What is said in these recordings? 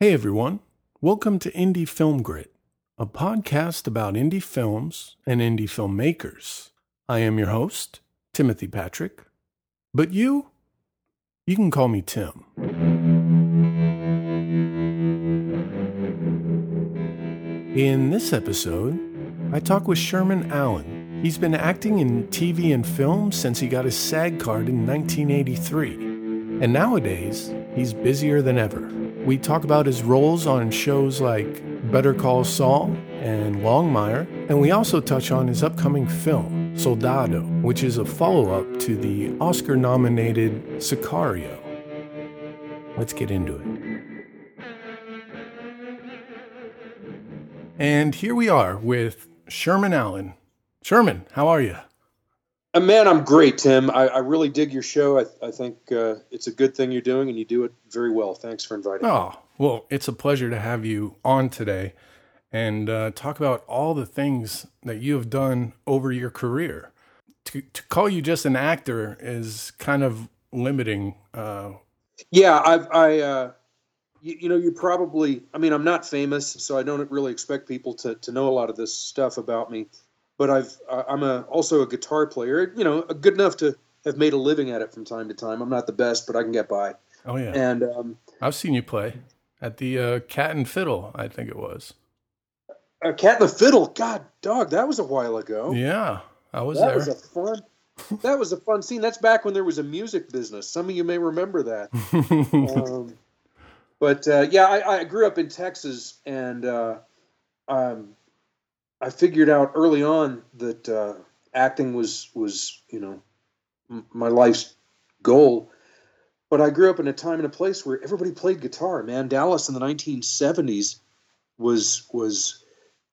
Hey everyone, welcome to Indie Film Grit, a podcast about indie films and indie filmmakers. I am your host, Timothy Patrick, but you, you can call me Tim. In this episode, I talk with Sherman Allen. He's been acting in TV and film since he got his SAG card in 1983. And nowadays, he's busier than ever. We talk about his roles on shows like Better Call Saul and Longmire, and we also touch on his upcoming film, Soldado, which is a follow up to the Oscar nominated Sicario. Let's get into it. And here we are with Sherman Allen. Sherman, how are you? Uh, man, I'm great, Tim. I, I really dig your show. I, I think uh, it's a good thing you're doing, and you do it very well. Thanks for inviting me. Oh, well, it's a pleasure to have you on today and uh, talk about all the things that you have done over your career. To, to call you just an actor is kind of limiting. Uh, Yeah, I've, I, uh, you, you know, you probably, I mean, I'm not famous, so I don't really expect people to, to know a lot of this stuff about me. But I've, I'm a, also a guitar player, you know, good enough to have made a living at it from time to time. I'm not the best, but I can get by. oh, yeah. And um, I've seen you play at the uh, Cat and Fiddle, I think it was. uh, Cat and the Fiddle, God, dog, that was a while ago. Yeah, I was that there. was a fun. That was a fun scene. That's back when there was a music business. Some of you may remember that. um, but uh, yeah, I, I grew up in Texas, and uh, um, I figured out early on that uh, acting was was you know m- my life's goal. But I grew up in a time and a place where everybody played guitar. Man, Dallas in the 1970s was was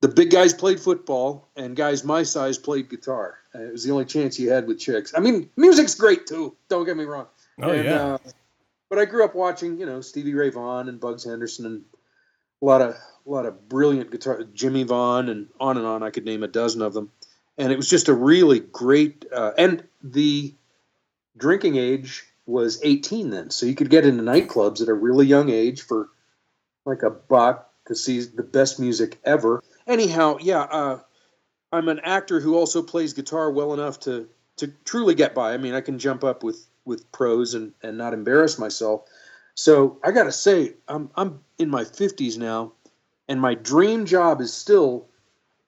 the big guys played football, and guys my size played guitar. It was the only chance you had with chicks. I mean, music's great too. Don't get me wrong. oh, And, yeah. uh, but I grew up watching, you know, Stevie Ray Vaughan and Bugs Henderson and a lot of a lot of brilliant guitar, Jimmy Vaughan, and on and on. I could name a dozen of them. And it was just a really great. Uh, and the drinking age was 18 then, so you could get into nightclubs at a really young age for like a buck to see the best music ever. Anyhow, yeah, uh, I'm an actor who also plays guitar well enough to to truly get by. I mean, I can jump up with with pros and and not embarrass myself. So I got to say, I'm I'm in my 50s now, and my dream job is still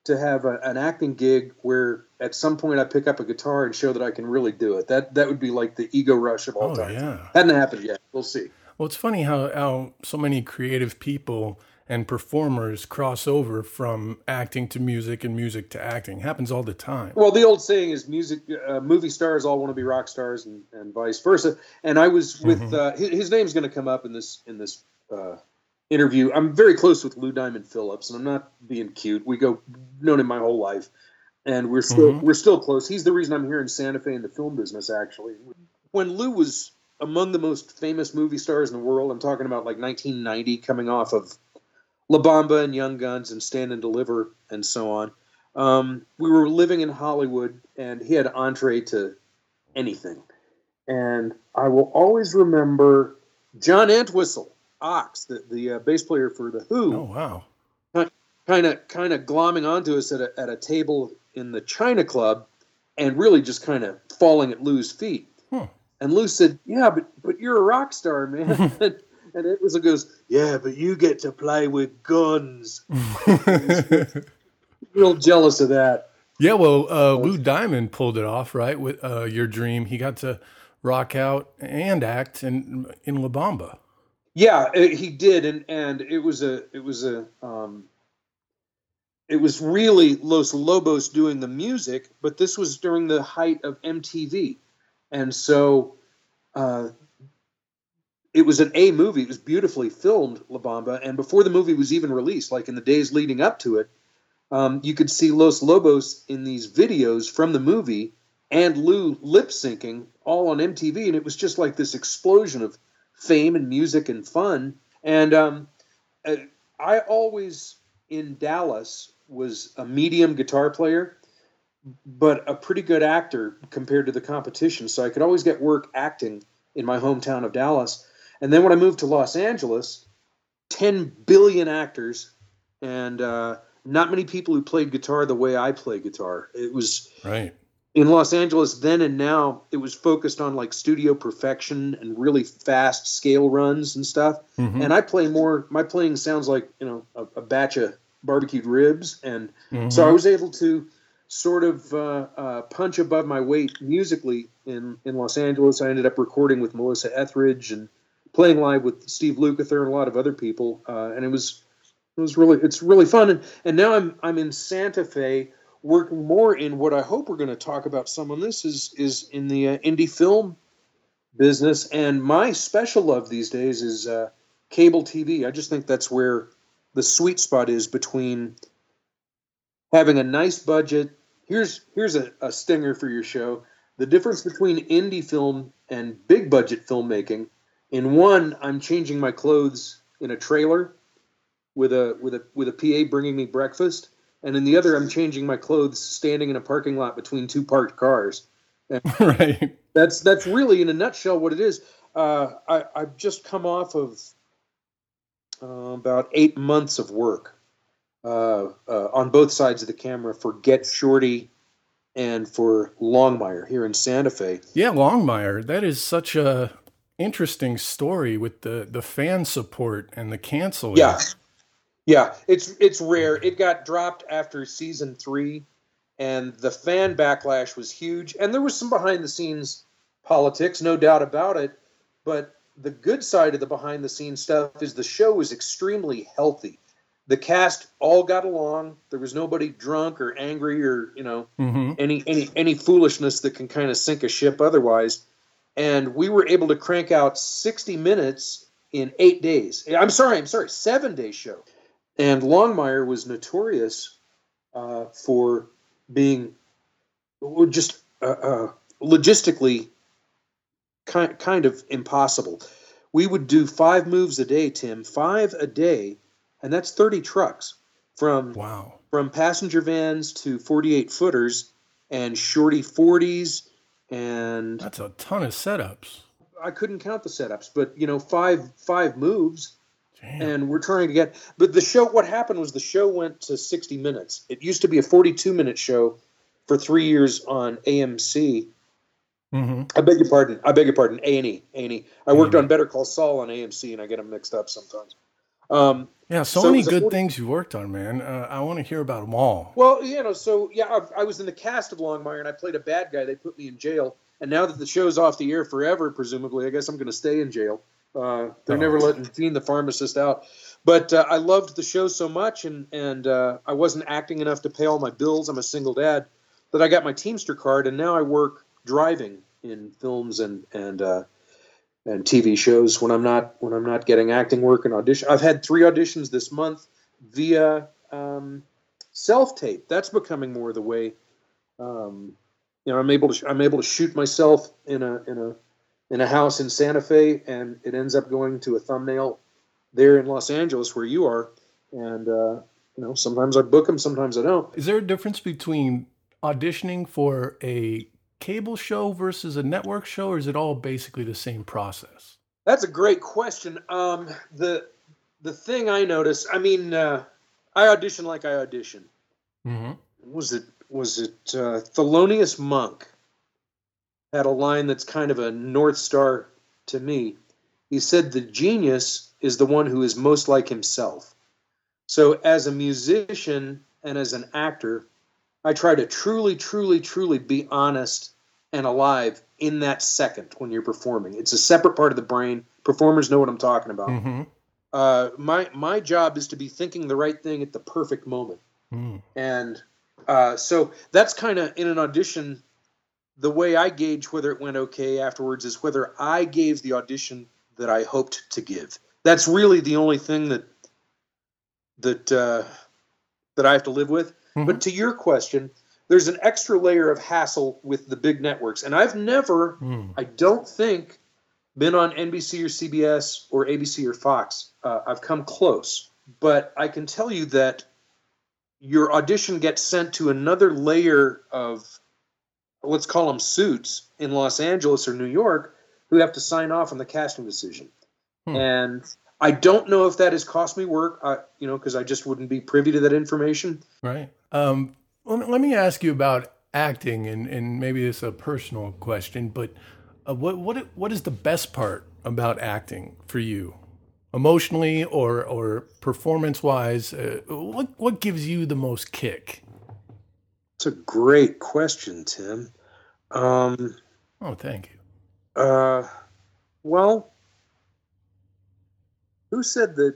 to have a, an acting gig where at some point I pick up a guitar and show that I can really do it. That that would be like the ego rush of all Oh, time. yeah. Hadn't happened yet. We'll see. Well, it's funny how, how so many creative people and performers cross over from acting to music and music to acting. happens all the time. Well, the old saying is music, uh, movie stars all want to be rock stars, and, and vice versa. And I was with Mhm. uh, his, his name's going to come up in this in this uh, interview. I'm very close with Lou Diamond Phillips, and I'm not being cute. We go known him my whole life, and we're still Mhm. we're still close. He's the reason I'm here in Santa Fe in the film business. Actually, when Lou was among the most famous movie stars in the world, I'm talking about like 1990, coming off of La Bamba and Young Guns and Stand and Deliver and so on. Um, we were living in Hollywood, and he had entree to anything. And I will always remember John Entwistle, Ox, the, the uh, bass player for the Who, Oh, wow. kind of kind of glomming onto us at a, at a table in the China Club, and really just kind of falling at Lou's feet. Hmm. And Lou said, "Yeah, but but you're a rock star, man." and, and Entwistle goes, "Yeah, but you get to play with guns." Real jealous of that. yeah, well, uh, Lou Diamond pulled it off, right? With uh, Your Dream. He got to rock out and act in, in La Bamba. Yeah, uh, he did, and and it was a it was a um, it was really Los Lobos doing the music, but this was during the height of MTV, and so uh, it was an A movie. It was beautifully filmed, La Bamba, and before the movie was even released, like in the days leading up to it, um, you could see Los Lobos in these videos from the movie and Lou lip syncing all on MTV, and it was just like this explosion of fame and music and fun. And um, uh, I always in Dallas was a medium guitar player, but a pretty good actor compared to the competition. So I could always get work acting in my hometown of Dallas. And then when I moved to Los Angeles, 10 billion actors and uh, not many people who played guitar the way I play guitar. It was right in Los Angeles then and now. It was focused on like studio perfection and really fast scale runs and stuff. Mhm. And I play more. My playing sounds like you know a, a batch of barbecued ribs, and Mhm. so I was able to sort of uh, uh, punch above my weight musically in in Los Angeles. I ended up recording with Melissa Etheridge and playing live with Steve Lukather and a lot of other people, uh, and it was it was really it's really fun. And and now I'm I'm in Santa Fe working more in what I hope we're going to talk about some on this is is in the uh, indie film business. And my special love these days is uh, cable TV. I just think that's where the sweet spot is between having a nice budget. Here's here's a, a stinger for your show. The difference between indie film and big budget filmmaking. In one, I'm changing my clothes in a trailer with a with a with a PA bringing me breakfast, and in the other, I'm changing my clothes standing in a parking lot between two parked cars. right That's that's really in a nutshell what it is. Uh, I, I've just come off of uh, about eight months of work uh, uh, on both sides of the camera for Get Shorty and for Longmire here in Santa Fe. Yeah, Longmire. That is such a interesting story with the the fan support and the canceling. Yeah, yeah, it's it's rare. It got dropped after season three, and the fan backlash was huge. And there was some behind the scenes politics, no doubt about it. But the good side of the behind the scenes stuff is the show was extremely healthy. The cast all got along. There was nobody drunk or angry or you know hmm any any any foolishness that can kind of sink a ship otherwise. And we were able to crank out 60 minutes in eight days. I'm sorry, I'm sorry, seven day show. And Longmire was notorious uh, for being just uh, uh, logistically kind kind of impossible. We would do five moves a day, Tim, five a day, and that's 30 trucks from Wow. from passenger vans to 48 footers and shorty 40s and That's a ton of setups. I couldn't count the setups but you know five five moves Damn. and we're trying to get but the show what happened was the show went to 60 minutes. It used to be a 42 minute show for 3 years on AMC hmm I beg your pardon. I beg your pardon. A&E A&E I worked on Better Call Saul on AMC and I get them mixed up sometimes um Yeah, so, So many good 40 things you worked on, man. Uh, I want to hear about them all. Well, you know, so yeah, I, I was in the cast of Longmire, and I played a bad guy. They put me in jail, and now that the show's off the air forever, presumably, I guess I'm going to stay in jail. Uh, they're Oh. never letting Gene the pharmacist out. But uh, I loved the show so much, and and uh, I wasn't acting enough to pay all my bills. I'm a single dad, that I got my Teamster card, and now I work driving in films and and uh, and TV shows when I'm not when I'm not getting acting work and audition. I've had three auditions this month via um, self tape. That's becoming more the way. Um, you know, I'm able to I'm able to shoot myself in a in a in a house in Santa Fe, and it ends up going to a thumbnail there in Los Angeles where you are. And uh, you know, sometimes I book them, sometimes I don't. Is there a difference between auditioning for a cable show versus a network show, or is it all basically the same process? That's a great question. Um, the the thing I notice, I mean, uh, I audition like I audition. Mm-hmm. was it was it uh, Thelonious Monk had a line that's kind of a north star to me. He said the genius is the one who is most like himself. So as a musician and as an actor, I try to truly, truly, truly be honest and alive in that second when you're performing. It's a separate part of the brain. Performers know what I'm talking about. Mm-hmm. Uh, my my job is to be thinking the right thing at the perfect moment Mm. and uh, so that's kind of in an audition the way i gauge whether it went okay afterwards is whether i gave the audition that i hoped to give that's really the only thing that that uh, that i have to live with Mhm. but to your question there's an extra layer of hassle with the big networks and i've never Mm. I don't think been on NBC or CBS or ABC or Fox. Uh, I've come close, but I can tell you that your audition gets sent to another layer of let's call them suits in Los Angeles or New York who have to sign off on the casting decision. Hmm. And I don't know if that has cost me work, uh, you know, because I just wouldn't be privy to that information. Right. Um, let me ask you about acting, and, and maybe it's a personal question, but uh, what what what is the best part about acting for you, emotionally or or performance wise? Uh, what what gives you the most kick? It's a great question, Tim. Um, oh, thank you. Uh, well, who said that?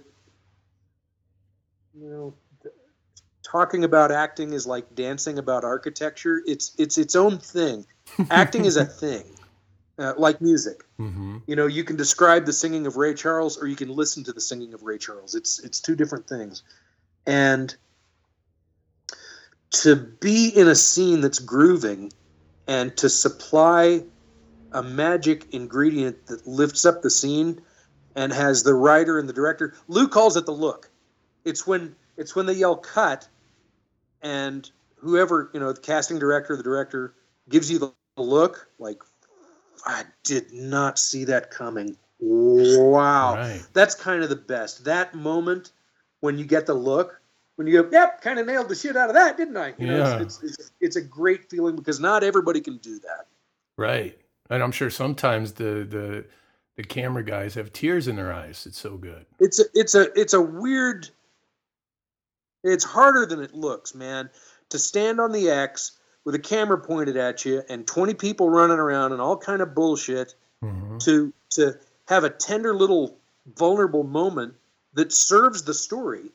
You know, talking about acting is like dancing about architecture. It's it's its own thing. acting is a thing, uh, like music. Mm-hmm. You know, you can describe the singing of Ray Charles, or you can listen to the singing of Ray Charles. It's it's two different things, and to be in a scene that's grooving and to supply a magic ingredient that lifts up the scene and has the writer and the director lou calls it the look it's when it's when they yell cut and whoever you know the casting director the director gives you the look like i did not see that coming wow right. that's kind of the best that moment when you get the look when you go, yep, kind of nailed the shit out of that, didn't I? You yeah. Know, it's, it's, it's, it's, a great feeling because not everybody can do that. Right. And I'm sure sometimes the, the, the camera guys have tears in their eyes. It's so good. It's a, it's a, it's a weird, it's harder than it looks, man, to stand on the X with a camera pointed at you and 20 people running around and all kind of bullshit mm-hmm. to, to have a tender little vulnerable moment that serves the story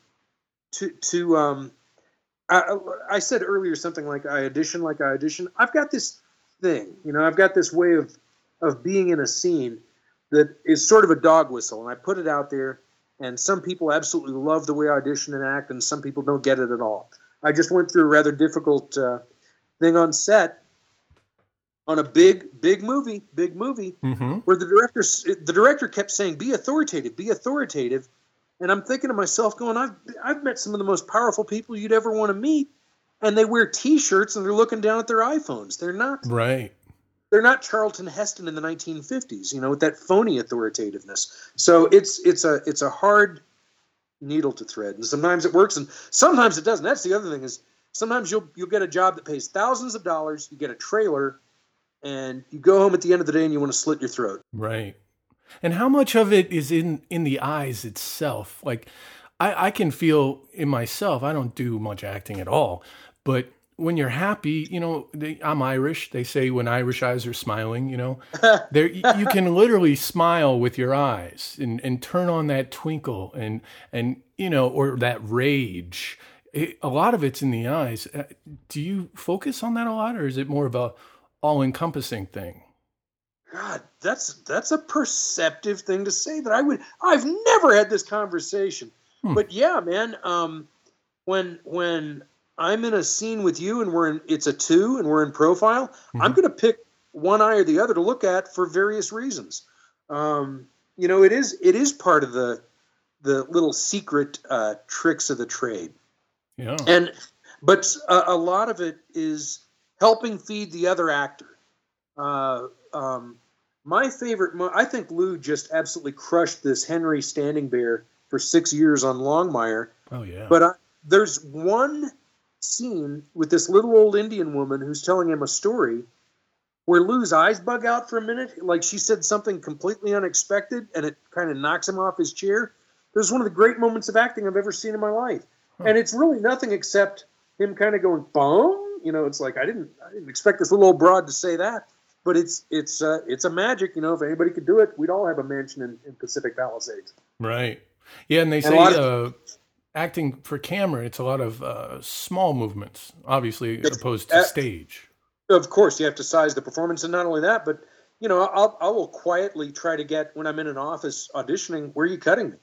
to to um I, I said earlier something like I audition like I audition. I've got this thing, you know, I've got this way of of being in a scene that is sort of a dog whistle, and I put it out there. And some people absolutely love the way I audition and act, and some people don't get it at all. I just went through a rather difficult uh, thing on set on a big, big movie, big movie, mm-hmm. where the director the director kept saying, "Be authoritative, be authoritative," And I'm thinking to myself, going, I've I've met some of the most powerful people you'd ever want to meet, and they wear T-shirts and they're looking down at their iPhones. They're not right. They're not Charlton Heston in the 1950s, you know, with that phony authoritativeness. So it's it's a it's a hard needle to thread, and sometimes it works, and sometimes it doesn't. That's the other thing is sometimes you'll you'll get a job that pays thousands of dollars, you get a trailer, and you go home at the end of the day and you want to slit your throat. Right. And how much of it is in in the eyes itself? Like I, I can feel in myself. I don't do much acting at all, but when you're happy, you know, they, I'm Irish. They say when Irish eyes are smiling, you know, there you can literally smile with your eyes and, and turn on that twinkle and and you know, or that rage. It, a lot of it's in the eyes. Uh, do you focus on that a lot, or is it more of a all-encompassing thing? God, that's that's a perceptive thing to say that I would I've never had this conversation. Hmm. But yeah, man, um, when when I'm in a scene with you and we're in it's a two and we're in profile, mm-hmm. I'm gonna pick one eye or the other to look at for various reasons. Um, you know, it is it is part of the the little secret uh, tricks of the trade. Yeah. And but a, a lot of it is helping feed the other actor. Uh, um, my favorite, I think Lou just absolutely crushed this Henry Standing Bear for six years on Longmire. Oh yeah. But I, there's one scene with this little old Indian woman who's telling him a story where Lou's eyes bug out for a minute, like she said something completely unexpected, and it kind of knocks him off his chair. There's one of the great moments of acting I've ever seen in my life, huh. and it's really nothing except him kind of going boom. You know, it's like I didn't, I didn't expect this little old broad to say that but it's it's uh, it's a magic. You know, if anybody could do it, we'd all have a mansion in, in Pacific Palisades. Right. Yeah, and they and say uh, acting for camera, it's a lot of uh, small movements, obviously, as opposed to stage. Of course, you have to size the performance, and not only that, but you know, I'll I will quietly try to get when I'm in an office auditioning. Where are you cutting me?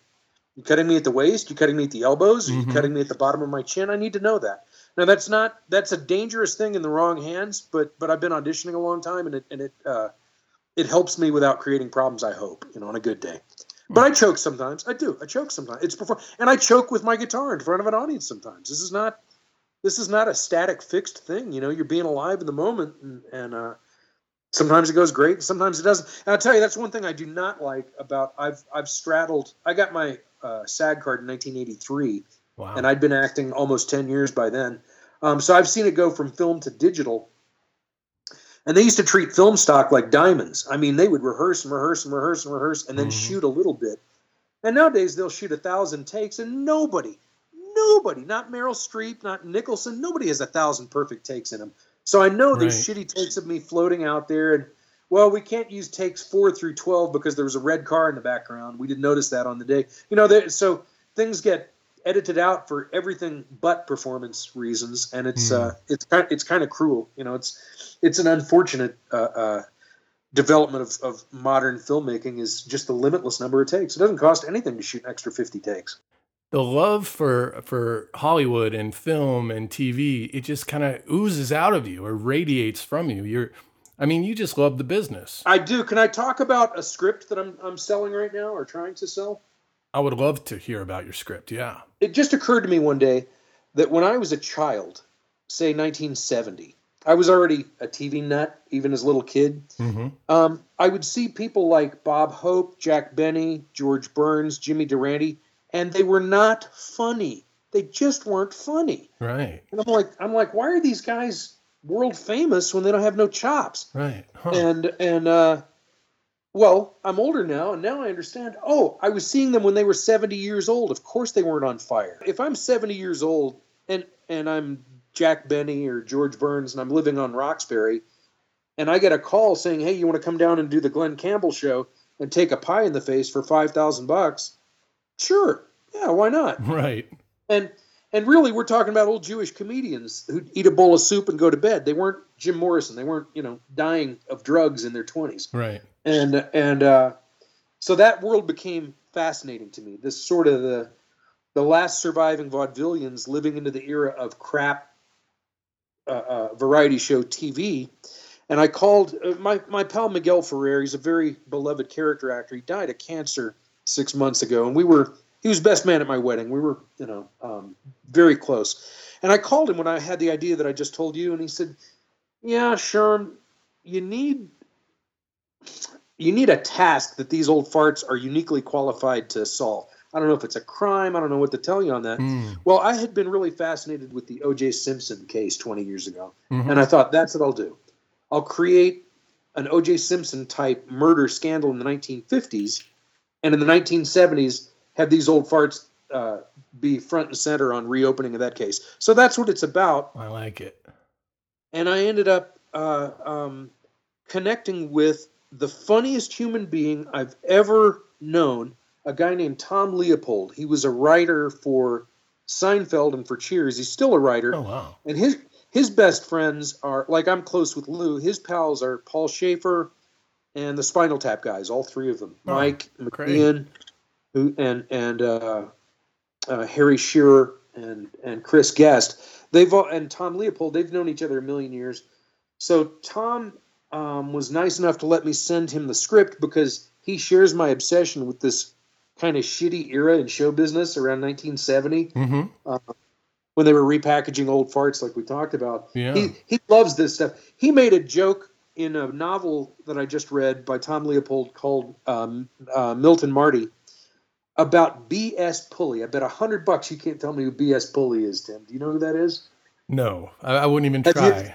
You cutting me at the waist? You cutting me at the elbows? Are you mm-hmm. cutting me at the bottom of my chin? I need to know that. Now that's not that's a dangerous thing in the wrong hands, but but I've been auditioning a long time and it and it uh, it helps me without creating problems. I hope you know on a good day. But I choke sometimes. I do. I choke sometimes. It's before, and I choke with my guitar in front of an audience sometimes. This is not this is not a static fixed thing. You know, you're being alive in the moment, and, and uh, sometimes it goes great, and sometimes it doesn't. And I'll tell you, that's one thing I do not like about I've I've straddled. I got my uh, SAG card in 1983, wow. and I'd been acting almost 10 years by then. Um, so I've seen it go from film to digital. And they used to treat film stock like diamonds. I mean, they would rehearse and rehearse and rehearse and rehearse, and then mm-hmm. shoot a little bit. And nowadays they'll shoot a thousand takes, and nobody, nobody, not Meryl Streep, not Nicholson, nobody has a thousand perfect takes in them. So I know there's right. shitty takes of me floating out there, and well, we can't use takes four through twelve because there was a red car in the background. We didn't notice that on the day. You know, there, so things get edited out for everything but performance reasons, and it's mm. uh, it's kind it's kind of cruel. You know, it's it's an unfortunate uh, uh, development of, of modern filmmaking is just the limitless number of takes. It doesn't cost anything to shoot an extra fifty takes the love for for Hollywood and film and TV, it just kind of oozes out of you or radiates from you. You're I mean, you just love the business. I do. Can I talk about a script that I'm I'm selling right now or trying to sell? I would love to hear about your script. Yeah. It just occurred to me one day that when I was a child, say 1970, I was already a TV nut, even as a little kid. Mm-hmm. Um, I would see people like Bob Hope, Jack Benny, George Burns, Jimmy Durante and they were not funny. They just weren't funny. Right. And I'm like, I'm like, why are these guys world famous when they don't have no chops? Right. Huh. And and uh, well, I'm older now, and now I understand. Oh, I was seeing them when they were 70 years old. Of course, they weren't on fire. If I'm 70 years old and and I'm Jack Benny or George Burns, and I'm living on Roxbury, and I get a call saying, "Hey, you want to come down and do the Glen Campbell show and take a pie in the face for five thousand bucks?" Sure. Yeah, why not? Right. And and really we're talking about old Jewish comedians who eat a bowl of soup and go to bed. They weren't Jim Morrison. They weren't, you know, dying of drugs in their 20s. Right. And and uh so that world became fascinating to me. This sort of the the last surviving vaudevillians living into the era of crap uh, uh, variety show TV. And I called uh, my, my pal Miguel Ferrer. He's a very beloved character actor. He died of cancer six months ago, and we were he was best man at my wedding. We were you know um, very close, and I called him when I had the idea that I just told you, and he said, "Yeah, Sherm, you need." You need a task that these old farts are uniquely qualified to solve. I don't know if it's a crime. I don't know what to tell you on that. Mm. Well, I had been really fascinated with the O.J. Simpson case 20 years ago, mm-hmm. and I thought that's what I'll do. I'll create an O.J. Simpson type murder scandal in the 1950s and in the 1970s had these old farts uh, be front and center on reopening of that case. So that's what it's about. I like it. And I ended up uh, um, connecting with the funniest human being I've ever known, a guy named Tom Leopold. He was a writer for Seinfeld and for Cheers. He's still a writer. Oh wow! And his his best friends are like I'm close with Lou. His pals are Paul Shaffer, and the Spinal Tap guys, all three of them, oh, Mike McKean, who and and uh, uh, Harry Shearer and and Chris Guest. They've all, and Tom Leopold. They've known each other a million years. So Tom um, was nice enough to let me send him the script because he shares my obsession with this kind of shitty era in show business around 1970. Mm-hmm. Uh, when they were repackaging old farts, like we talked about, yeah. he he loves this stuff. He made a joke in a novel that I just read by Tom Leopold called um, uh, Milton Marty about B.S. Pulley. I bet a hundred bucks you can't tell me who B.S. Pulley is, Tim. Do you know who that is? No, I, I wouldn't even Have try. You,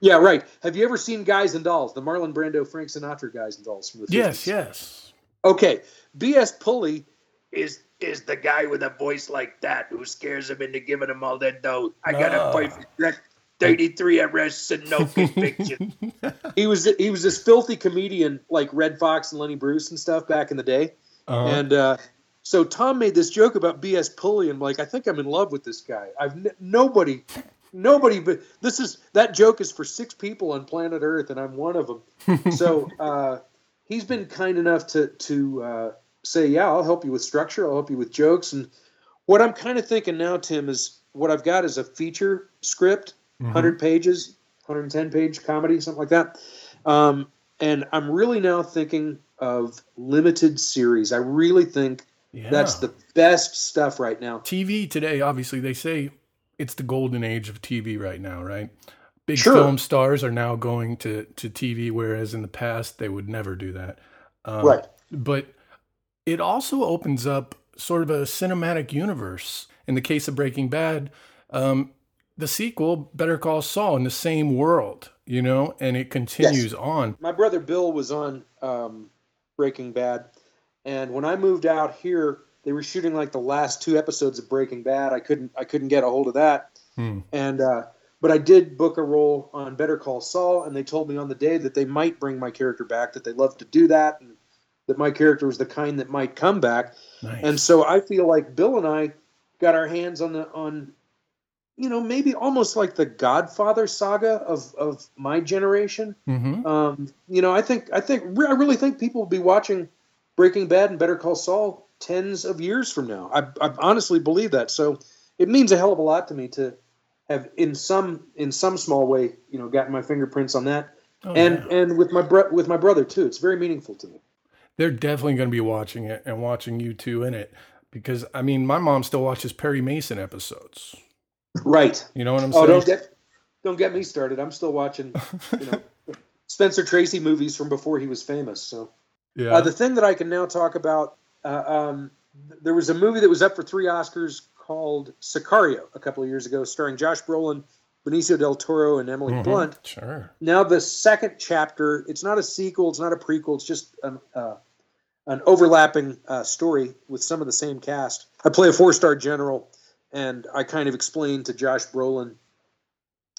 yeah, right. Have you ever seen Guys and Dolls, the Marlon Brando, Frank Sinatra Guys and Dolls from the 50s? Yes, yes. Okay, B.S. Pulley is is the guy with a voice like that who scares him into giving him all that dough. I got a boyfriend 33 arrests and no conviction. he was he was this filthy comedian like Redd Foxx and Lenny Bruce and stuff back in the day. Uh-huh. And uh, so Tom made this joke about B.S. Pulley and like I think I'm in love with this guy. I've n- nobody nobody but this is that joke is for six people on planet Earth and I'm one of them. so uh, he's been kind enough to to uh, say, yeah, I'll help you with structure. I'll help you with jokes. And what I'm kind of thinking now, Tim, is what I've got is a feature script mm-hmm. 100 pages, 110 page comedy, something like that. Um, and I'm really now thinking of limited series. I really think yeah. that's the best stuff right now. TV today, obviously, they say it's the golden age of TV right now, right? big Sure. film stars are now going to to TV, whereas in the past they would never do that. Um, right. But it also opens up sort of a cinematic universe. In the case of Breaking Bad, um, the sequel, Better Call Saul, in the same world, you know, and it continues on. My brother Bill was on um, Breaking Bad, and when I moved out here, they were shooting like the last two episodes of Breaking Bad. I couldn't I couldn't get a hold of that, Hmm. and uh, but I did book a role on Better Call Saul, and they told me on the day that they might bring my character back, that they love to do that, and that my character was the kind that might come back. Nice. And so I feel like Bill and I got our hands on the on you know maybe almost like the Godfather saga of of my generation. hmm Um, you know, I think I think I really think people will be watching Breaking Bad and Better Call Saul tens of years from now. I, I honestly believe that. So it means a hell of a lot to me to have in some in some small way, you know, gotten my fingerprints on that. Oh, and yeah. and with my bro- with my brother too. It's very meaningful to me. they're definitely going to be watching it and watching you two in it because I mean, my mom still watches Perry Mason episodes. Right. You know what I'm Oh, saying? don't get don't get me started. I'm still watching, you know, Spencer Tracy movies from before he was famous. So yeah. uh, the thing that I can now talk about, uh, um, there was a movie that was up for three Oscars called Sicario a couple of years ago, starring Josh Brolin, Benicio del Toro, and Emily Mhm. Blunt. Sure. Now the second chapter, it's not a sequel, it's not a prequel, it's just an, uh, an overlapping uh, story with some of the same cast. I play a four-star general, and I kind of explain to Josh Brolin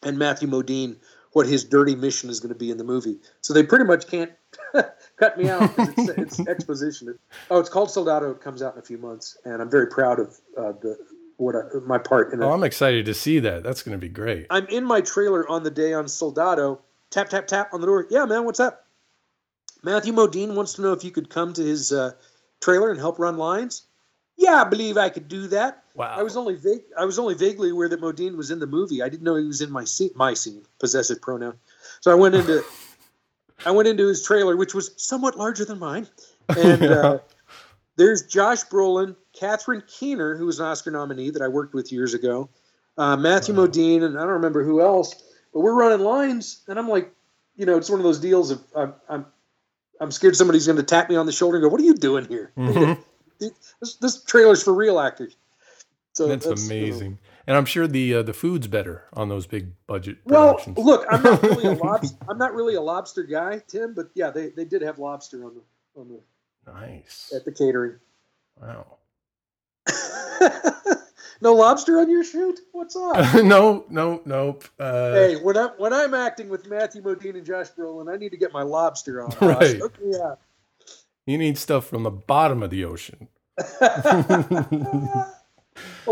and Matthew Modine what his dirty mission is going to be in the movie. So they pretty much can't cut me out because it's, it's exposition. Oh, it's called Soldado. It comes out in a few months, and I'm very proud of uh, the what I, my part in it. Oh, I'm excited to see that. That's going to be great. I'm in my trailer on the day on Soldado. Tap, tap, tap on the door. Yeah, man, what's up? Matthew Modine wants to know if you could come to his uh, trailer and help run lines. Yeah, I believe I could do that. Wow. I was only vague, I was only vaguely aware that Modine was in the movie. I didn't know he was in my scene, my scene, possessive pronoun. So I went into I went into his trailer, which was somewhat larger than mine, and uh, there's Josh Brolin, Catherine Keener, who was an Oscar nominee that I worked with years ago, uh, Matthew Wow. Modine, and I don't remember who else. But we're running lines, and I'm like, you know, it's one of those deals of I'm I'm, I'm scared somebody's going to tap me on the shoulder and go, "What are you doing here? Mhm. This, this trailer's for real actors." So That's, you know. amazing. And I'm sure the uh, the food's better on those big budget Well, productions. look, I'm not really a lobster. I'm not really a lobster guy, Tim. But yeah, they, they did have lobster on the on the nice. at the catering. Wow. no lobster on your shoot? What's up? no, no, nope. Uh, hey, when I'm when I'm acting with Matthew Modine and Josh Brolin, I need to get my lobster on. Right. Okay, yeah. You need stuff from the bottom of the ocean. well,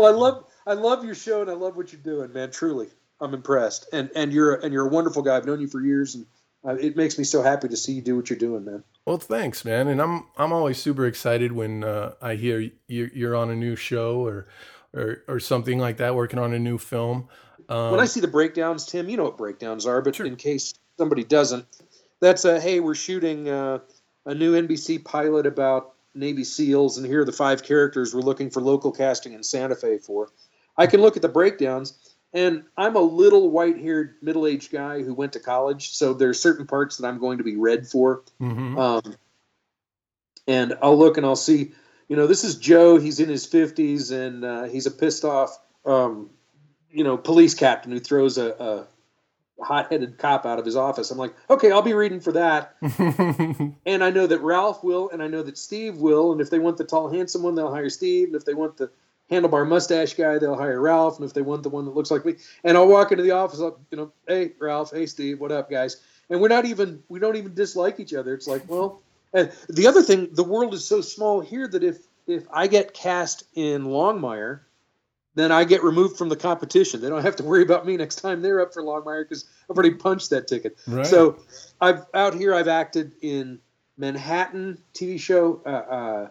I love I love your show and I love what you're doing, man. Truly, I'm impressed. And and you're and you're a wonderful guy. I've known you for years, and uh, it makes me so happy to see you do what you're doing, man. Well, thanks, man. And I'm I'm always super excited when uh, I hear you're, you're on a new show or, or or something like that, working on a new film. Um, when I see the breakdowns, Tim, you know what breakdowns are, but Sure. in case somebody doesn't, that's a hey, we're shooting uh, a new NBC pilot about Navy SEALs, and here are the five characters we're looking for local casting in Santa Fe for. I can look at the breakdowns, and I'm a little white-haired, middle-aged guy who went to college, so there's certain parts that I'm going to be read for. mhm. Um, and I'll look and I'll see, you know, this is Joe. He's in his 50s and uh, he's a pissed off, um, you know, police captain who throws a, a hot headed cop out of his office. I'm like, okay, I'll be reading for that. And I know that Ralph will, and I know that Steve will. And if they want the tall, handsome one, they'll hire Steve. And if they want the handlebar mustache guy, they'll hire Ralph. And if they want the one that looks like me, and I'll walk into the office, I'll, you know, hey Ralph, hey Steve, what up, guys? And we're not even, we don't even dislike each other. It's like, well, and the other thing, the world is so small here that if if I get cast in Longmire, then I get removed from the competition. They don't have to worry about me next time they're up for Longmire because I've already punched that ticket. right. So I've out here I've acted in Manhattan TV show, uh, uh,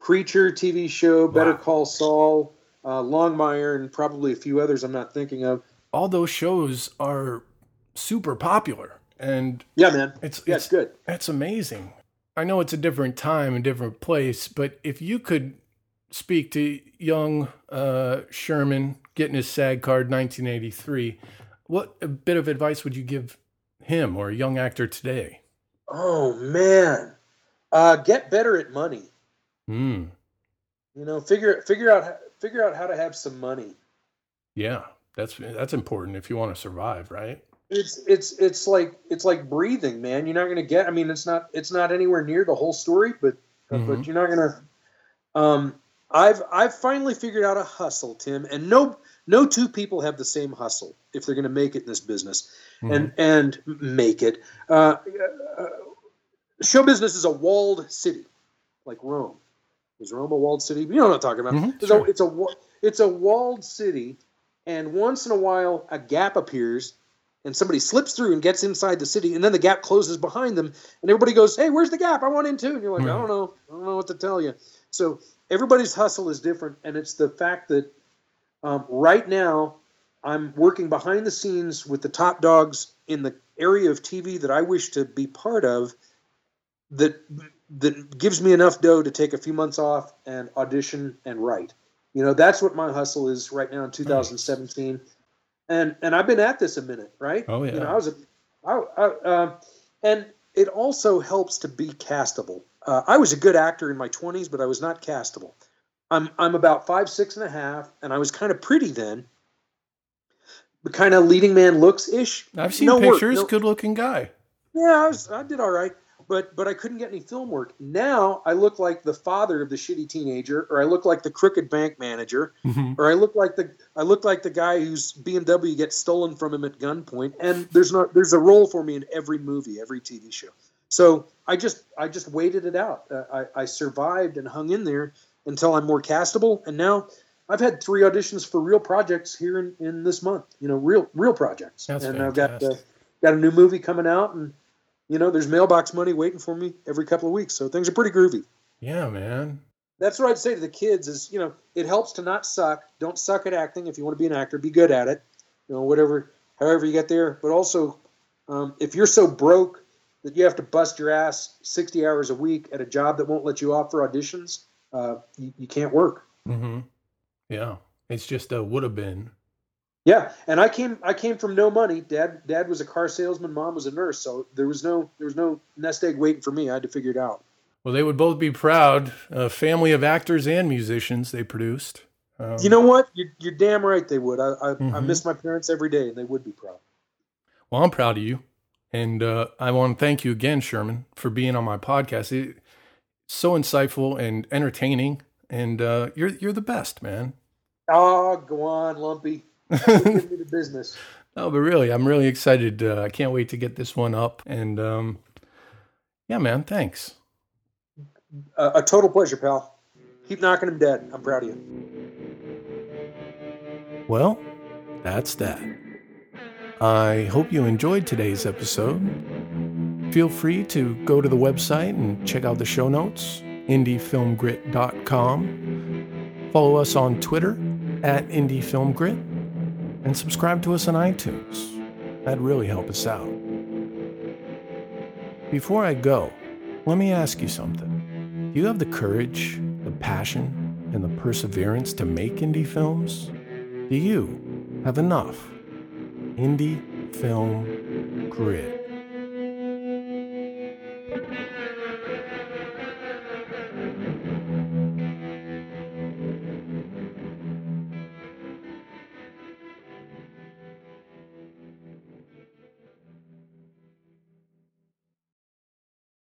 Preacher TV show, Better Wow. Call Saul, uh, Longmire, and probably a few others I'm not thinking of. all those shows are super popular, and Yeah, man. it's Yeah, it's it's good. That's amazing. I know it's a different time and different place, but if you could speak to young uh, Sherman getting his SAG card 1983, what bit of advice would you give him or a young actor today? Oh man, uh, get better at money. Hmm. You know, figure figure out figure out how to have some money. Yeah, that's that's important if you want to survive, right? It's it's it's like it's like breathing, man. You're not going to get. I mean, it's not it's not anywhere near the whole story, but Mhm. but you're not going to. Um, I've I've finally figured out a hustle, Tim, and no no two people have the same hustle if they're going to make it in this business Mhm. and and make it. Uh, uh, show business is a walled city, like Rome. Is Rome a walled city? You know what I'm talking about. Mhm, it's, sure. a, it's a it's a walled city, and once in a while a gap appears, and somebody slips through and gets inside the city, and then the gap closes behind them, and everybody goes, "Hey, where's the gap? I want in too." And you're like, Right. "I don't know, I don't know what to tell you." So everybody's hustle is different, and it's the fact that um, right now I'm working behind the scenes with the top dogs in the area of TV that I wish to be part of. That that gives me enough dough to take a few months off and audition and write. You know, that's what my hustle is right now in 2017. And and I've been at this a minute, right? Oh, yeah. You know. I was a, I, I, uh, and it also helps to be castable. Uh, I was a good actor in my 20s, but I was not castable. I'm I'm about five six and a half, and I was kind of pretty then. The kind of leading man looks ish. I've seen no pictures. no- Good looking guy. yeah, I, was, I did all right, but but I couldn't get any film work. Now I look like the father of the shitty teenager, or I look like the crooked bank manager, Mhm. or I look like the I look like the guy whose BMW gets stolen from him at gunpoint. And there's not there's a role for me in every movie, every TV show. So I just I just waited it out. Uh, I, I survived and hung in there until I'm more castable. And now I've had three auditions for real projects here in, in this month. You know, real real projects. That's and I've got uh, got a new movie coming out, and you know, there's mailbox money waiting for me every couple of weeks. So things are pretty groovy. Yeah, man. That's what I'd say to the kids is, you know, it helps to not suck. Don't suck at acting. If you want to be an actor, be good at it. You know, whatever, however you get there. But also, um, if you're so broke that you have to bust your ass 60 hours a week at a job that won't let you off for auditions, uh, you, you can't work. hmm Yeah, it's just a would have been. Yeah, and I came I came from no money. Dad dad was a car salesman, mom was a nurse, so there was no there was no nest egg waiting for me. I had to figure it out. Well, they would both be proud. A family of actors and musicians they produced. Um, You know what? You're, you're damn right they would. I I, I Mhm. miss my parents every day, and they would be proud. Well, I'm proud of you, and uh, I want to thank you again, Sherman, for being on my podcast. It, so insightful and entertaining, and uh, you're you're the best, man. Oh, go on, Lumpy. Give me the business. No, but really, I'm really excited. Uh, I can't wait to get this one up. And um, yeah, man, thanks. Uh, a total pleasure, pal. Keep knocking them dead. I'm proud of you. Well, that's that. I hope you enjoyed today's episode. Feel free to go to the website and check out the show notes, indiefilmgrit.com. Follow us on Twitter at indiefilmgrit and subscribe to us on iTunes. That'd really help us out. Before I go, let me ask you something. Do you have the courage, the passion, and the perseverance to make indie films? Do you have enough indie film grit?